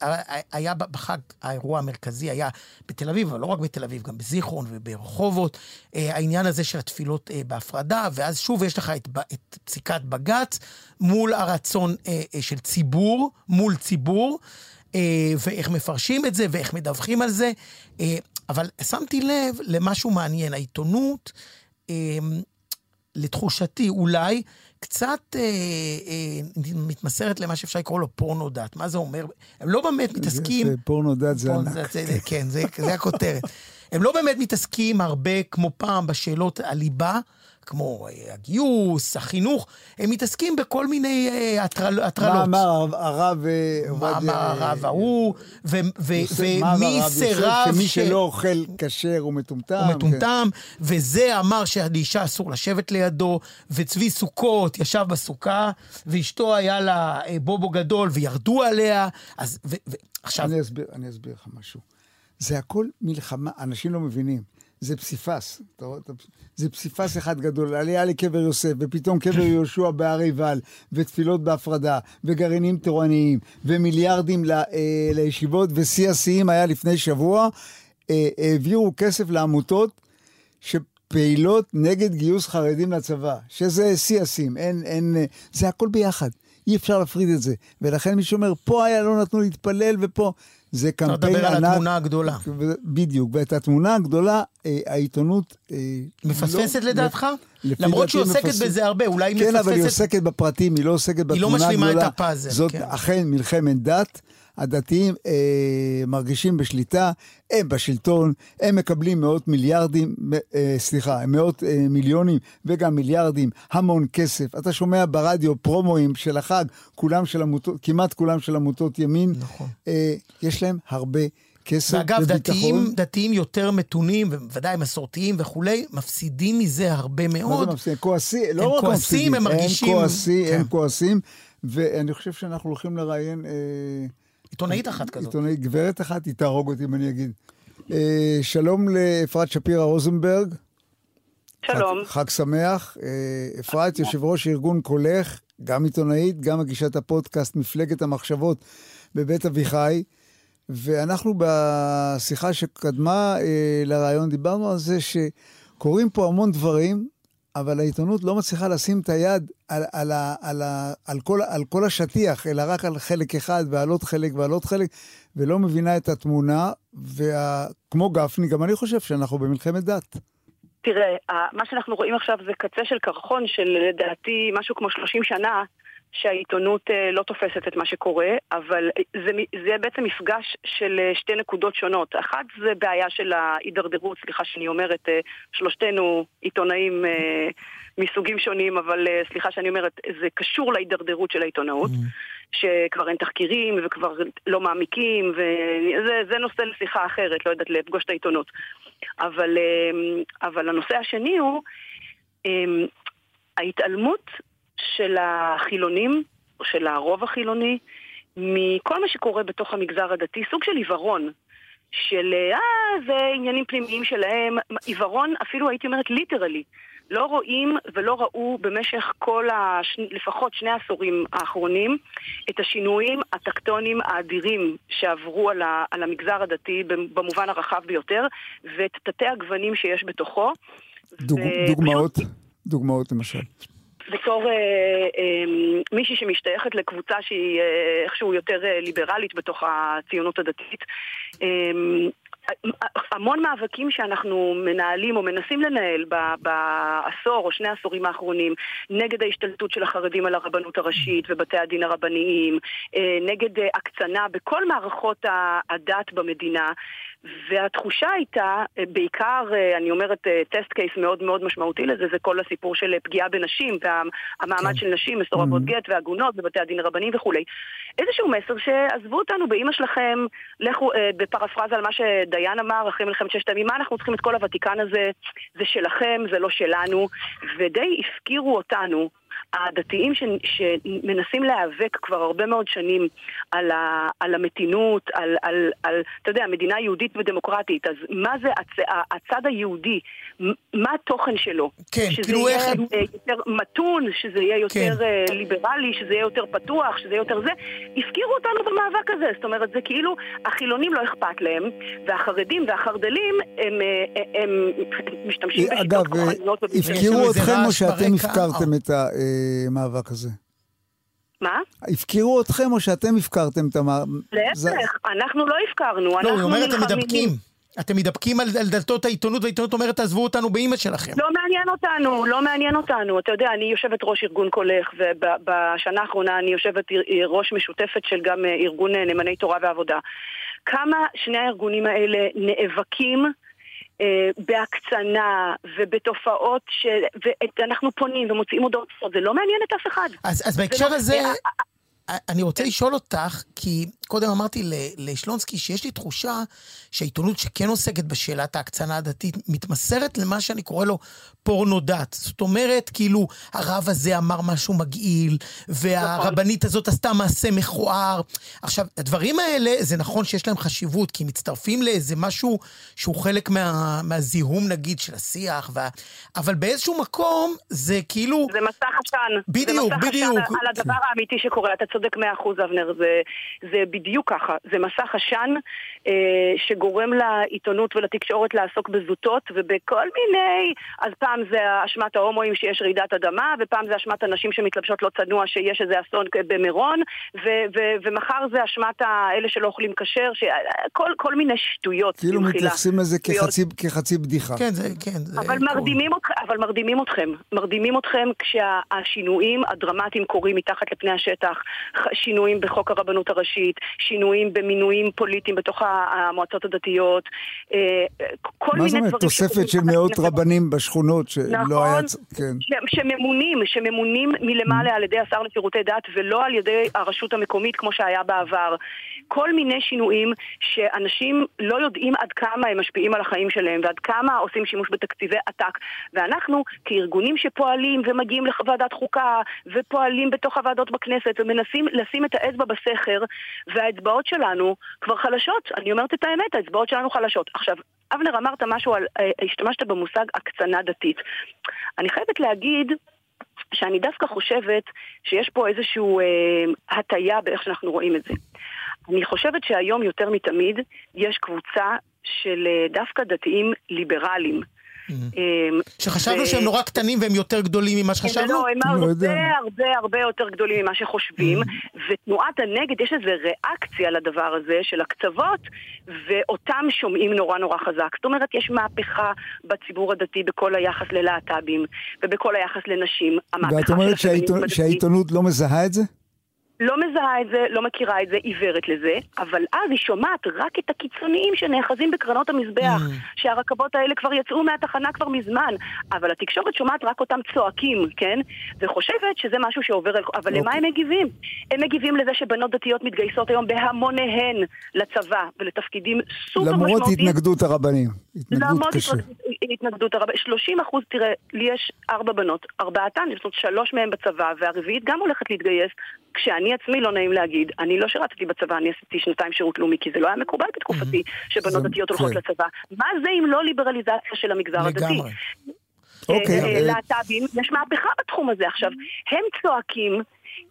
S2: היה בחג, האירוע המרכזי היה בתל אביב, אבל לא רק בתל אביב, גם בזיכרון וברחובות, אה, העניין הזה של התפילות אה, בהפרדה, ואז שוב יש לך את, את פסיקת בג"ץ מול הרצון אה, של ציבור, מול ציבור, ואיך מפרשים את זה ואיך מדווחים על זה, אבל שמתי לב למשהו מעניין, העיתונות, לתחושתי אולי, קצת אה, אה, מתמסרת למה שאפשר לקרוא לו פורנו דת. מה זה אומר? הם לא באמת מתעסקים...
S3: זה- פורנו דת זה
S2: פורנו
S3: ענק.
S2: דת, זה- זה- כן, זה, זה הכותרת. הם לא באמת מתעסקים הרבה, כמו פעם, בשאלות הליבה, כמו אה, הגיוס, החינוך, הם מתעסקים בכל מיני אה, הטרל- הטרלות.
S3: מה אמר הרב- אה,
S2: מה
S3: עובדיה,
S2: אמר הרב ההוא,
S3: מה
S2: ומי? סירב...
S3: שמי שלא אוכל כשר הוא מטומטם.
S2: הוא
S3: כן.
S2: מטומטם, וזה אמר שלאישה אסור לשבת לידו, וצבי סוכות ישב בסוכה, ואשתו היה לה בובו גדול, וירדו עליה, אז... עכשיו,
S3: אני אסביר לך משהו. זה הכל מלחמה, אנשים לא מבינים. זה פסיפס. אתה רואה? זה פסיפס אחד גדול, עלייה לקבר יוסף, ופתאום קבר יהושע בהר עיבל, ותפילות בהפרדה, וגרעינים תורניים, ומיליארדים ל, אה, לישיבות, ושיא השיאים היה לפני שבוע, אה, העבירו כסף לעמותות שפעילות נגד גיוס חרדים לצבא, שזה שיא השיאים, אין, אין, אה, זה הכל ביחד. אי אפשר להפריד את זה. ולכן מי שאומר, פה היה, לא נתנו להתפלל, ופה... זה
S2: אתה
S3: קמפיין ענק.
S2: מדבר על התמונה הגדולה.
S3: בדיוק, ואת התמונה הגדולה, אה, העיתונות... אה,
S2: מפספסת
S3: לא-
S2: לדעתך? למרות שהיא עוסקת
S3: מפספסת.
S2: בזה הרבה, אולי היא
S3: כן, אבל היא
S2: מפספסת...
S3: עוסקת בפרטים, היא לא עוסקת בתמונה
S2: היא
S3: הגדולה.
S2: לא משלימה את הפאזל,
S3: זאת
S2: כן.
S3: אכן מלחמת דת. הדתיים אה, מרגישים בשליטה, הם בשלטון, הם מקבלים מאות מיליארדים, אה, סליחה, מאות אה, מיליונים וגם מיליארדים, המון כסף. אתה שומע ברדיו פרומואים של החג, כולם של עמותות, כמעט כולם של עמותות ימין.
S2: נכון.
S3: אה, יש להם הרבה כסף
S2: ואגב,
S3: וביטחון.
S2: דתיים, דתיים יותר מתונים, ובוודאי מסורתיים וכולי, מפסידים מזה הרבה
S3: מה
S2: מאוד.
S3: זה מפסידים? כועסים, לא
S2: הם
S3: רק
S2: כועסים,
S3: מפסידים,
S2: הם מרגישים-
S3: הם כועסים,
S2: כן.
S3: הם כועסים, ואני חושב שאנחנו הולכים לראיין... אה,
S2: עיתונאית אחת כזאת.
S3: עיתונאית, גברת אחת, היא תהרוג אותי אם אני אגיד. אה, שלום לאפרת שפירא רוזנברג.
S8: שלום.
S3: חג, חג שמח. אה, אפרת, יושב ראש ארגון קולך, גם עיתונאית, גם מגישת הפודקאסט מפלגת המחשבות בבית אביחי. ואנחנו בשיחה שקדמה אה, לרעיון דיברנו על זה שקורים פה המון דברים, אבל העיתונות לא מצליחה לשים את היד על, על, על, ה, על, כל, על כל השטיח, אלא רק על חלק אחד, ועל עוד חלק ועל עוד חלק, ולא מבינה את התמונה, וכמו גפני, גם אני חושב שאנחנו במלחמת דת.
S8: תראה, מה שאנחנו רואים עכשיו זה קצה של קרחון של לדעתי משהו כמו 30 שנה שהעיתונות אה, לא תופסת את מה שקורה, אבל זה, מ- זה בעצם מפגש של אה, שתי נקודות שונות. אחת זה בעיה של ההידרדרות, סליחה שאני אומרת, אה, שלושתנו עיתונאים אה, מסוגים שונים, אבל אה, סליחה שאני אומרת, זה קשור להידרדרות של העיתונאות. שכבר אין תחקירים וכבר לא מעמיקים, וזה זה נושא לשיחה אחרת, לא יודעת, לפגוש את העיתונות. אבל, אבל הנושא השני הוא ההתעלמות של החילונים, או של הרוב החילוני, מכל מה שקורה בתוך המגזר הדתי, סוג של עיוורון. של אה, זה עניינים פנימיים שלהם, עיוורון, אפילו הייתי אומרת ליטרלי. לא רואים ולא ראו במשך כל, הש... לפחות שני העשורים האחרונים, את השינויים הטקטונים האדירים שעברו על, ה... על המגזר הדתי במובן הרחב ביותר, ואת תתי הגוונים שיש בתוכו.
S3: דוג...
S8: ו...
S3: דוגמאות, דוגמאות למשל.
S8: בתור אה, אה, מישהי שמשתייכת לקבוצה שהיא אה, איכשהו יותר אה, ליברלית בתוך הציונות הדתית, אה, המון מאבקים שאנחנו מנהלים או מנסים לנהל בעשור או שני העשורים האחרונים נגד ההשתלטות של החרדים על הרבנות הראשית ובתי הדין הרבניים, אה, נגד אה, הקצנה בכל מערכות הדת במדינה. והתחושה הייתה, אה, בעיקר, אני אומרת, טסט קייס מאוד מאוד משמעותי לזה, זה כל הסיפור של פגיעה בנשים והמעמד כן. של נשים, מסורבות mm-hmm. גט ועגונות בבתי הדין הרבניים וכולי. איזשהו מסר שעזבו אותנו באימא שלכם, לכו, בפרפרזה על מה שדיין אמר אחרי מלחמת ששת הימים, מה אנחנו צריכים את כל הוותיקן הזה? זה שלכם, זה לא שלנו, ודי הפקירו אותנו. הדתיים ש, שמנסים להיאבק כבר הרבה מאוד שנים על, ה, על המתינות, על, על, על, אתה יודע, מדינה יהודית ודמוקרטית, אז מה זה הצ, הצד היהודי? מה התוכן שלו?
S2: כן,
S8: שזה
S2: כאילו
S8: יהיה
S2: איך...
S8: יותר מתון, שזה יהיה יותר כן. ליברלי, שזה יהיה יותר פתוח, שזה יהיה יותר זה. הפקירו אותנו במאבק הזה, זאת אומרת, זה כאילו, החילונים לא אכפת להם, והחרדים והחרדלים, הם, הם, הם משתמשים
S3: בשיטות כוחניות. אגב, הפקירו אתכם או שאתם הפקרתם את ה... המאבק הזה?
S8: מה?
S3: הפקירו אתכם או שאתם הפקרתם את המאבק?
S8: להפך, זה... אנחנו לא הפקרנו,
S2: לא, היא אומרת, אתם מדבקים. אתם מתדפקים על, על דלתות העיתונות, והעיתונות אומרת, תעזבו אותנו באימא שלכם.
S8: לא מעניין אותנו, לא מעניין אותנו. אתה יודע, אני יושבת ראש ארגון קולך, ובשנה האחרונה אני יושבת ראש משותפת של גם ארגון נאמני תורה ועבודה. כמה שני הארגונים האלה נאבקים אה, בהקצנה ובתופעות שאנחנו פונים ומוציאים הודעות, זה לא מעניין את אף אחד.
S2: אז, אז בהקשר לא, הזה... אני רוצה לשאול אותך, כי קודם אמרתי לשלונסקי שיש לי תחושה שהעיתונות שכן עוסקת בשאלת ההקצנה הדתית מתמסרת למה שאני קורא לו פורנו דת. זאת אומרת, כאילו, הרב הזה אמר משהו מגעיל, והרבנית הזאת עשתה מעשה מכוער. עכשיו, הדברים האלה, זה נכון שיש להם חשיבות, כי מצטרפים לאיזה משהו שהוא חלק מה, מהזיהום, נגיד, של השיח, וה... אבל באיזשהו מקום, זה כאילו...
S8: זה מסך עשן.
S2: בדיוק,
S8: זה מסך
S2: בדיוק.
S8: עשן על הדבר האמיתי שקורה. אתה צודק מאה אחוז, אבנר, זה, זה בדיוק ככה. זה מסך עשן אה, שגורם לעיתונות ולתקשורת לעסוק בזוטות ובכל מיני... אז פעם זה אשמת ההומואים שיש רעידת אדמה, ופעם זה אשמת הנשים שמתלבשות לא צנוע שיש איזה אסון במירון, ו- ו- ומחר זה אשמת אלה שלא אוכלים כשר, כל, כל מיני שטויות.
S3: כאילו מתייחסים לזה כחצי, כחצי בדיחה.
S2: כן, זה, כן. זה
S8: אבל, מרדימים אותך, אבל מרדימים אתכם. מרדימים אתכם כשהשינויים הדרמטיים קורים מתחת לפני השטח. שינויים בחוק הרבנות הראשית, שינויים במינויים פוליטיים בתוך המועצות הדתיות, אה, כל מיני דברים...
S3: מה זאת אומרת? תוספת של מאות רבנים בשכונות שלא
S8: נכון,
S3: היה... כן.
S8: שממונים, שממונים מלמעלה mm. על ידי השר לשירותי דת ולא על ידי הרשות המקומית כמו שהיה בעבר. כל מיני שינויים שאנשים לא יודעים עד כמה הם משפיעים על החיים שלהם ועד כמה עושים שימוש בתקציבי עתק. ואנחנו כארגונים שפועלים ומגיעים לוועדת חוקה ופועלים בתוך הוועדות בכנסת ומנסים לשים את האצבע בסכר והאצבעות שלנו כבר חלשות. אני אומרת את האמת, האצבעות שלנו חלשות. עכשיו, אבנר אמרת משהו על, אה, השתמשת במושג הקצנה דתית. אני חייבת להגיד שאני דווקא חושבת שיש פה איזושהי אה, הטיה באיך שאנחנו רואים את זה. אני חושבת שהיום יותר מתמיד יש קבוצה של אה, דווקא דתיים ליברליים.
S2: Mm-hmm. אמ, שחשבנו שהם נורא קטנים והם יותר גדולים ממה שחשבנו?
S8: לא, הם לא הרבה הרבה הרבה יותר גדולים ממה שחושבים, mm-hmm. ותנועת הנגד, יש איזו ריאקציה לדבר הזה של הקצוות, ואותם שומעים נורא נורא חזק. זאת אומרת, יש מהפכה בציבור הדתי בכל היחס ללהט"בים, ובכל היחס לנשים.
S3: ואת אומרת שהעיתונות לא מזהה את זה?
S8: לא מזהה את זה, לא מכירה את זה, עיוורת לזה, אבל אז היא שומעת רק את הקיצוניים שנאחזים בקרנות המזבח, mm. שהרכבות האלה כבר יצאו מהתחנה כבר מזמן, אבל התקשורת שומעת רק אותם צועקים, כן? וחושבת שזה משהו שעובר, אבל okay. למה אוקיי. הם מגיבים? הם מגיבים לזה שבנות דתיות מתגייסות היום בהמוניהן לצבא ולתפקידים סופר
S3: משמעותיים. למרות התנגדות הרבנים, התנגדות קשה. למרות
S8: התנגדות הרבנים, 30 אחוז, תראה, לי יש ארבע בנות, ארבעתן, זאת אומרת שלוש מהן בצבא, והרביעית גם הולכת להתגייס, כשאני עצמי, לא נעים להגיד, אני לא שירתתי בצבא, אני עשיתי שנתיים שירות לאומי, כי זה לא היה מקובל בתקופתי שבנות דתיות הולכות. לצבא. מה זה אם לא ליברליזציה של המגזר הדתי?
S2: לגמרי.
S3: אוקיי.
S8: אה, להט"בים, יש מהפכה בתחום הזה. עכשיו, הם צועקים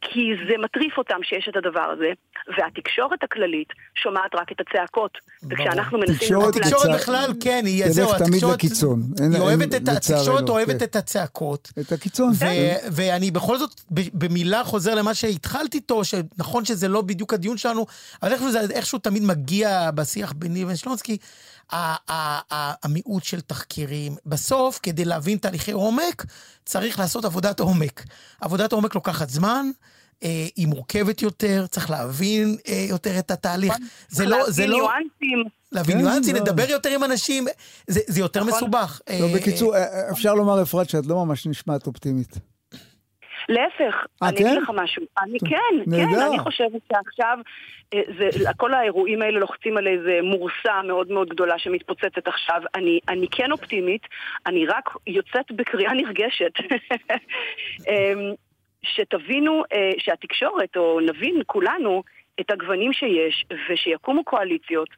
S8: כי זה מטריף אותם שיש את הדבר הזה, והתקשורת הכללית שומעת רק את הצעקות. וכשאנחנו מנסים...
S2: התקשורת בכלל, כן, היא... זהו,
S3: תמיד
S2: התקשורת-
S3: לקיצון.
S2: היא אוהבת את התקשורת, אוהבת
S3: כן.
S2: את הצעקות.
S3: את הקיצון.
S2: ו- ואני בכל זאת, ב- במילה חוזר למה שהתחלתי איתו, שנכון שזה לא בדיוק הדיון שלנו, אבל איכשהו זה איכשהו תמיד מגיע בשיח ביני לבין שלונסקי, המיעוט של תחקירים. בסוף, כדי להבין תהליכי עומק, צריך לעשות עבודת עומק. עבודת עומק לוקחת זמן. אה, היא מורכבת יותר, צריך להבין אה, יותר את התהליך. זה לא, זה
S8: להבין
S2: לא...
S8: ניואנסים.
S2: להבין
S3: כן,
S2: ניואנסים. לדבר יותר עם אנשים, זה, זה יותר
S8: נכון.
S2: מסובך.
S3: לא,
S2: אה,
S3: בקיצור, אפשר לומר, אפרת, שאת לא ממש נשמעת אופטימית.
S8: להפך,
S3: אה,
S8: אני
S3: כן?
S8: אגיד לך משהו. אני כן. כן, אני חושבת שעכשיו, אה, זה, כל האירועים האלה לוחצים על איזה מורסה מאוד מאוד גדולה שמתפוצצת עכשיו. אני, אני כן אופטימית, אני רק יוצאת בקריאה נרגשת. אמ, שתבינו אה, שהתקשורת, או נבין כולנו, את הגוונים שיש, ושיקומו קואליציות,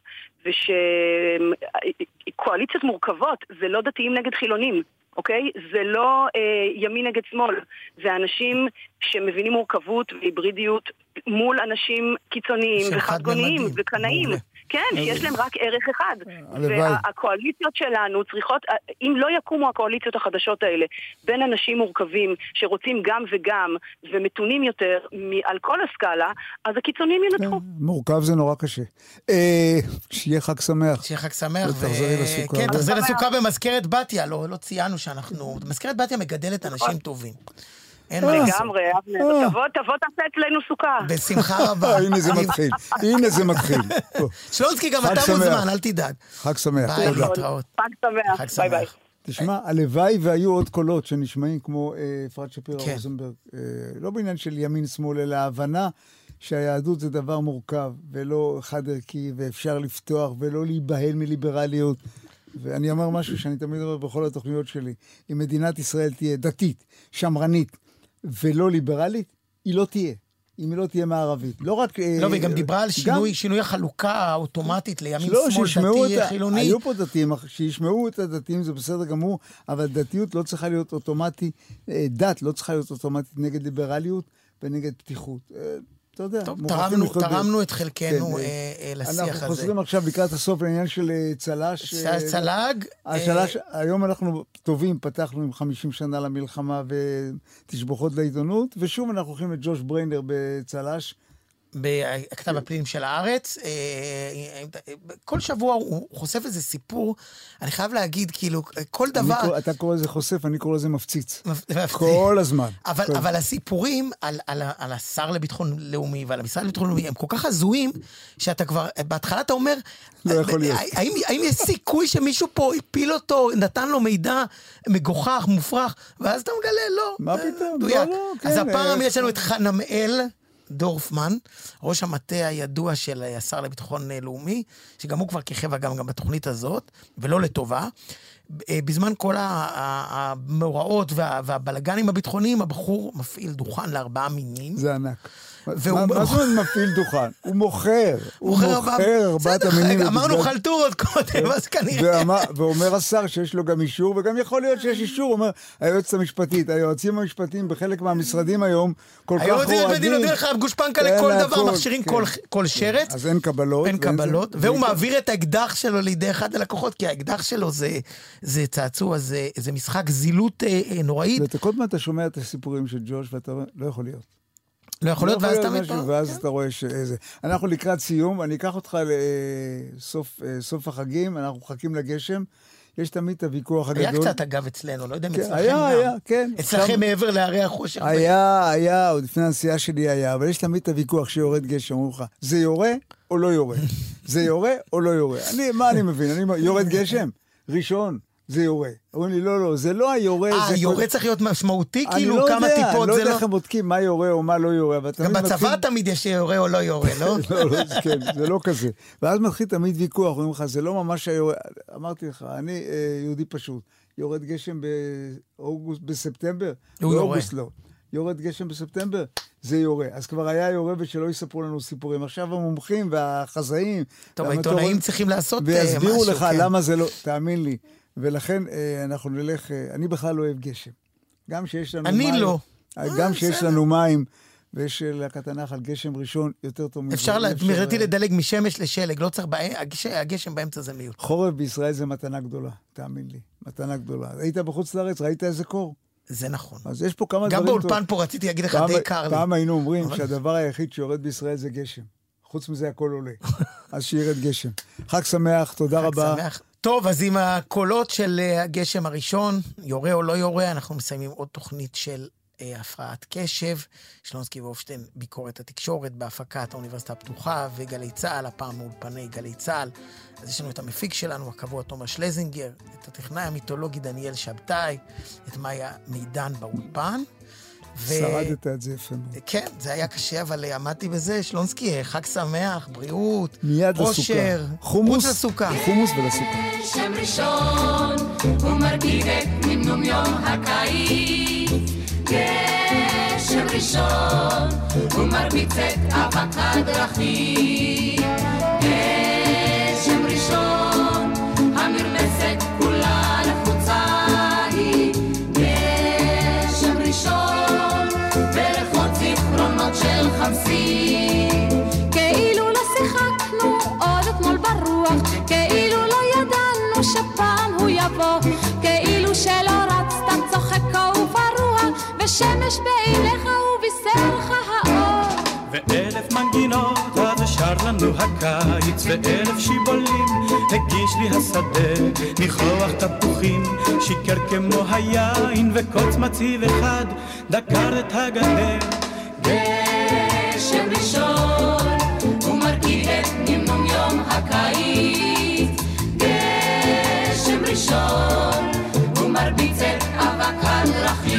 S8: ושקואליציות מורכבות, זה לא דתיים נגד חילונים. אוקיי? זה לא אה, ימין נגד שמאל, זה אנשים שמבינים מורכבות והיברידיות מול אנשים קיצוניים וחד-גוניים. וקנאים. כן, שיש להם רק ערך אחד.
S3: הלוואי.
S8: והקואליציות שלנו צריכות, אם לא יקומו הקואליציות החדשות האלה בין אנשים מורכבים שרוצים גם וגם ומתונים יותר על כל הסקאלה, אז הקיצונים ינצחו.
S3: כן, מורכב זה נורא קשה. אה, שיהיה חג שמח.
S2: שיהיה חג שמח.
S3: ותחזרי לסוכה.
S2: כן, תחזרי לסוכה במזכרת בתיה. לא, לא ציינו שאנחנו... מזכרת בתיה מגדלת אנשים טובים. אין מה לעשות.
S8: לגמרי, אבנר,
S3: אה.
S8: תבוא, תבוא תעשה אצלנו סוכה.
S2: בשמחה רבה.
S3: אה, הנה זה מתחיל. הנה זה מתחיל.
S2: שלונסקי, גם אתה. מוזמן, אל תדאג.
S3: חג שמח.
S2: ביי,
S3: תודה.
S2: להתראות.
S8: חג שמח.
S2: חג
S8: ביי ביי.
S2: שמח.
S3: תשמע, הלוואי והיו עוד קולות שנשמעים כמו אה, אפרת שפירא
S2: כן.
S3: רוזנברג, אה, לא בעניין של ימין-שמאל, אלא ההבנה שהיהדות זה דבר מורכב ולא חד-ערכי, ואפשר לפתוח ולא להיבהל מליברליות. ואני אומר משהו שאני תמיד אומר בכל התוכניות שלי, אם מדינת ישראל תהיה דתית, שמרנית ולא ליברלית, היא לא תהיה. אם היא לא תהיה מערבית. לא רק... אה,
S2: לא, והיא גם דיברה על
S3: גם-
S2: שינוי, שינוי החלוקה האוטומטית לימין,
S3: לא,
S2: שמאל, דתי,
S3: את.
S2: חילוני.
S3: היו פה דתיים, שישמעו את הדתיים זה בסדר גמור, אבל דתיות לא צריכה להיות אוטומטי, אה, דת לא צריכה להיות אוטומטית נגד ליברליות ונגד פתיחות. אה, אתה יודע,
S2: טוב, תרמנו, תרמנו את חלקנו
S3: כן,
S2: אה,
S3: אה,
S2: אה, לשיח הזה.
S3: אנחנו חוזרים עכשיו לקראת הסוף לעניין של אה, צל"ש. אה,
S2: צל"ג, אה,
S3: הצל"ש, היום אנחנו טובים, פתחנו עם 50 שנה למלחמה ותשבחות לעיתונות, ושוב אנחנו הולכים את ג'וש בריינר בצל"ש.
S2: בכתב הפלילים של הארץ. אה, כל שבוע הוא חושף איזה סיפור, אני חייב להגיד, כאילו, כל דבר...
S3: קורא- אתה קורא לזה חושף, אני קורא לזה מפציץ.
S2: מפ-
S3: כל הזמן.
S2: אבל,
S3: כל-
S2: אבל הסיפורים על, על, על השר לביטחון לאומי ועל המשרד לביטחון לאומי הם כל כך הזויים, שאתה כבר, בהתחלה אתה אומר,
S3: לא יכול להיות.
S2: האם, האם יש סיכוי שמישהו פה הפיל אותו, נתן לו מידע מגוחך, מופרך, ואז אתה מגלה, לא.
S3: מה
S2: אה,
S3: פתאום? לא, לא,
S2: אז
S3: כן,
S2: הפעם
S3: אה,
S2: יש לנו את חנמאל. דורפמן, ראש המטה הידוע של השר לביטחון לאומי, שגם הוא כבר כיכב גם, גם בתוכנית הזאת, ולא לטובה. אה, בזמן כל המאורעות וה- והבלגנים הביטחוניים, הבחור מפעיל דוכן לארבעה מינים.
S3: זה ענק.
S2: והוא-
S3: מה מה זאת אומרת מפעיל דוכן? הוא מוכר. הוא
S2: מוכר
S3: ארבעת
S2: בסדר,
S3: המינים.
S2: אמרנו
S3: בפסגת-
S2: חלטורות קודם, אז כנראה...
S3: ואומר השר שיש לו גם אישור, וגם יכול להיות שיש אישור, אומר היועצת המשפטית, היועצים המשפטיים בחלק מהמשרדים היום כל כך
S2: היועצים
S3: רועדים.
S2: המשפטיים נותנים לך גושפנקה
S3: אין
S2: לכל דבר, מכשירים
S3: כן.
S2: כל- שרץ.
S3: אז אין קבלות.
S2: אין קבלות, והוא מעביר את האקדח שלו לידי אחד הלקוחות, כי האקדח שלו זה, זה צעצוע, זה, זה משחק זילות אה, אה, נוראית,
S3: ואתה כל הזמן אתה שומע את הסיפורים של ג'וש, ואתה אומר, לא יכול להיות.
S2: לא יכול להיות,
S3: לא
S2: ואז אתה מתפרק.
S3: ואז אתה רואה שזה... אנחנו לקראת סיום, אני אקח אותך לסוף אה, סוף החגים, אנחנו מחכים לגשם. יש תמיד את הוויכוח
S2: היה
S3: הגדול.
S2: קצת, אגב, אצלנו, לא יודע אם
S3: כן,
S2: אצלכם
S3: היה,
S2: גם.
S3: היה, כן.
S2: אצלכם
S3: עכשיו-
S2: מעבר להרי החושך.
S3: היה, היה, עוד לפני הנסיעה שלי היה, אבל יש תמיד את הוויכוח שיורד גשם, אומרים לך, זה יורה או לא יורה? זה יורה או לא יורה? אני, מה אני מבין? אני יורד גשם? ראשון, זה יורה. אומרים לי, לא, לא, זה לא היורה,
S2: אה,
S3: זה...
S2: יורה צריך להיות משמעותי,
S3: אני
S2: כאילו
S3: לא
S2: כמה
S3: יודע,
S2: טיפות
S3: אני לא
S2: זה
S3: יודע
S2: לא...
S3: איך הם בודקים מה יורה או מה לא יורה, אבל
S2: גם בצבא
S3: מתחיל-
S2: תמיד יש יורה או לא יורה, לא?
S3: לא, לא, כן, זה לא כזה. ואז מתחיל תמיד ויכוח, אומרים לך, זה לא ממש היורה... אמרתי לך, אני אה, יהודי פשוט. יורד גשם באוגוסט, בספטמבר?
S2: הוא יורה.
S3: באוגוסט לא. יורד גשם בספטמבר? זה יורה. אז כבר היה יורה ושלא יספרו לנו סיפורים. עכשיו המומחים והחזאים...
S2: טוב, העיתונאים צריכים לעשות אה, משהו,
S3: ויסבירו לך
S2: כן.
S3: למה זה לא... תאמין לי. ולכן אה, אנחנו נלך... אה, אני בכלל לא אוהב גשם. גם שיש לנו
S2: אני
S3: מים...
S2: לא.
S3: גם שיש. לנו מים... ויש להקת הנחל גשם ראשון יותר טוב מזה.
S2: אפשר, גברתי, לדלג משמש לשלג, לא צריך, הגשם באמצע זה מיעוט.
S3: חורף בישראל זה מתנה גדולה, תאמין לי. מתנה גדולה. היית בחוץ לארץ, ראית איזה קור?
S2: זה נכון.
S3: אז יש פה כמה
S2: גם
S3: דברים...
S2: באולפן
S3: טוב-
S2: פה רציתי להגיד לך,
S3: פעם-
S2: די קר לי.
S3: פעם היינו אומרים
S2: אבל-
S3: שהדבר היחיד שיורד בישראל זה גשם. חוץ מזה הכל עולה. אז שירד גשם. חג שמח, תודה
S2: חג
S3: רבה.
S2: שמח. טוב, אז עם הקולות של אה, הגשם הראשון, יורה או לא יורה, אנחנו מסיימים עוד תוכנית של הפרעת קשב. שלונסקי והופשטיין, ביקורת התקשורת בהפקת האוניברסיטה הפתוחה וגלי צה"ל, הפעם מאולפני גלי צה"ל. אז יש לנו את המפיק שלנו, הקבוע תומר שלזינגר, את הטכנאי המיתולוגי דניאל שבתאי, את מאיה מידן באולפן. ו-
S3: שרדת את זה יפה מאוד.
S2: כן, זה היה קשה, אבל אה, עמדתי בזה. שלונסקי, אה, חג שמח, בריאות,
S3: מיד
S2: אושר.
S3: חומוס,
S2: לסוכה.
S3: חומוס ולסוכה.
S9: גשם ראשון, הוא מרגיג את נמנום יום הקיץ. גשם ראשון, הוא מרביץ את אבק הדרכים. גשם ראשון, המרמסת כולה לחוצה היא. גשם ראשון, בריחות זיכרונות של חמסין. ושמש בעיניך ובישר לך האור.
S10: ואלף מנגינות אז שר לנו הקיץ, ואלף שיבולים הגיש לי השדה, ניחוח תפוחים שיקר כמו היין, וקוץ מציב אחד דקר את הגדר.
S9: גשם ראשון, הוא מרקיד את נמנום יום הקיץ. גשם ראשון, הוא מרביץ את אבק הדרכים.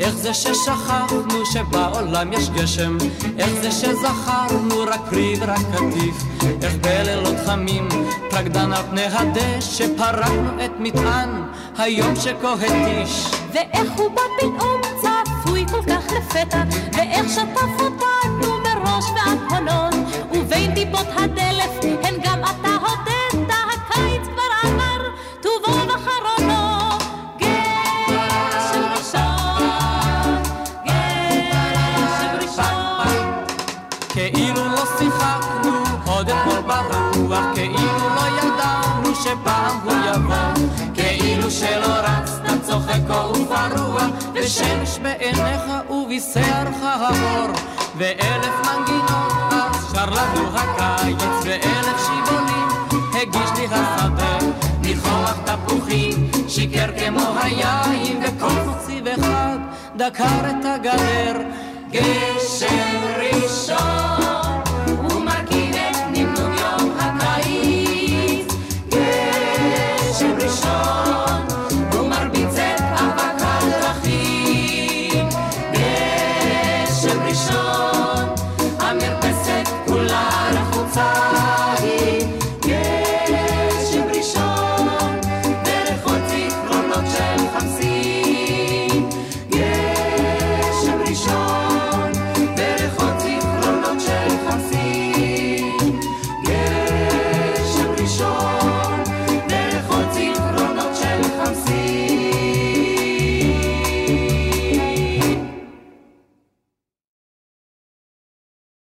S10: איך זה ששכחנו שבעולם יש גשם? איך זה שזכרנו רק פרי ורק קטיף? איך בלילות חמים רקדן על פני הדשא פרקנו את מטען היום שכה התיש?
S9: ואיך הוא בא פתאום צפוי כל כך לפתע, ואיך שטף אותנו מראש ועד ובין טיפות הדלף הן גם אתה הודית, הקיץ כבר עבר, טובו וחרונו. גשם ראשון, גשם ראשון.
S10: כאילו לא שיחקנו עוד אתמול ברוח, כאילו לא ידענו שפעם הוא יבוא, כאילו שלא רצת צוחק ופרוע, ושמש בעיניך ובישרך האור, ואלף מנגינות שר לנו הקיץ, ואלף שיבולים הגיש לי השדה, ניחוח תפוחים שיקר כמו היין, וכל מוציב אחד דקר את הגדר, גשם ראשון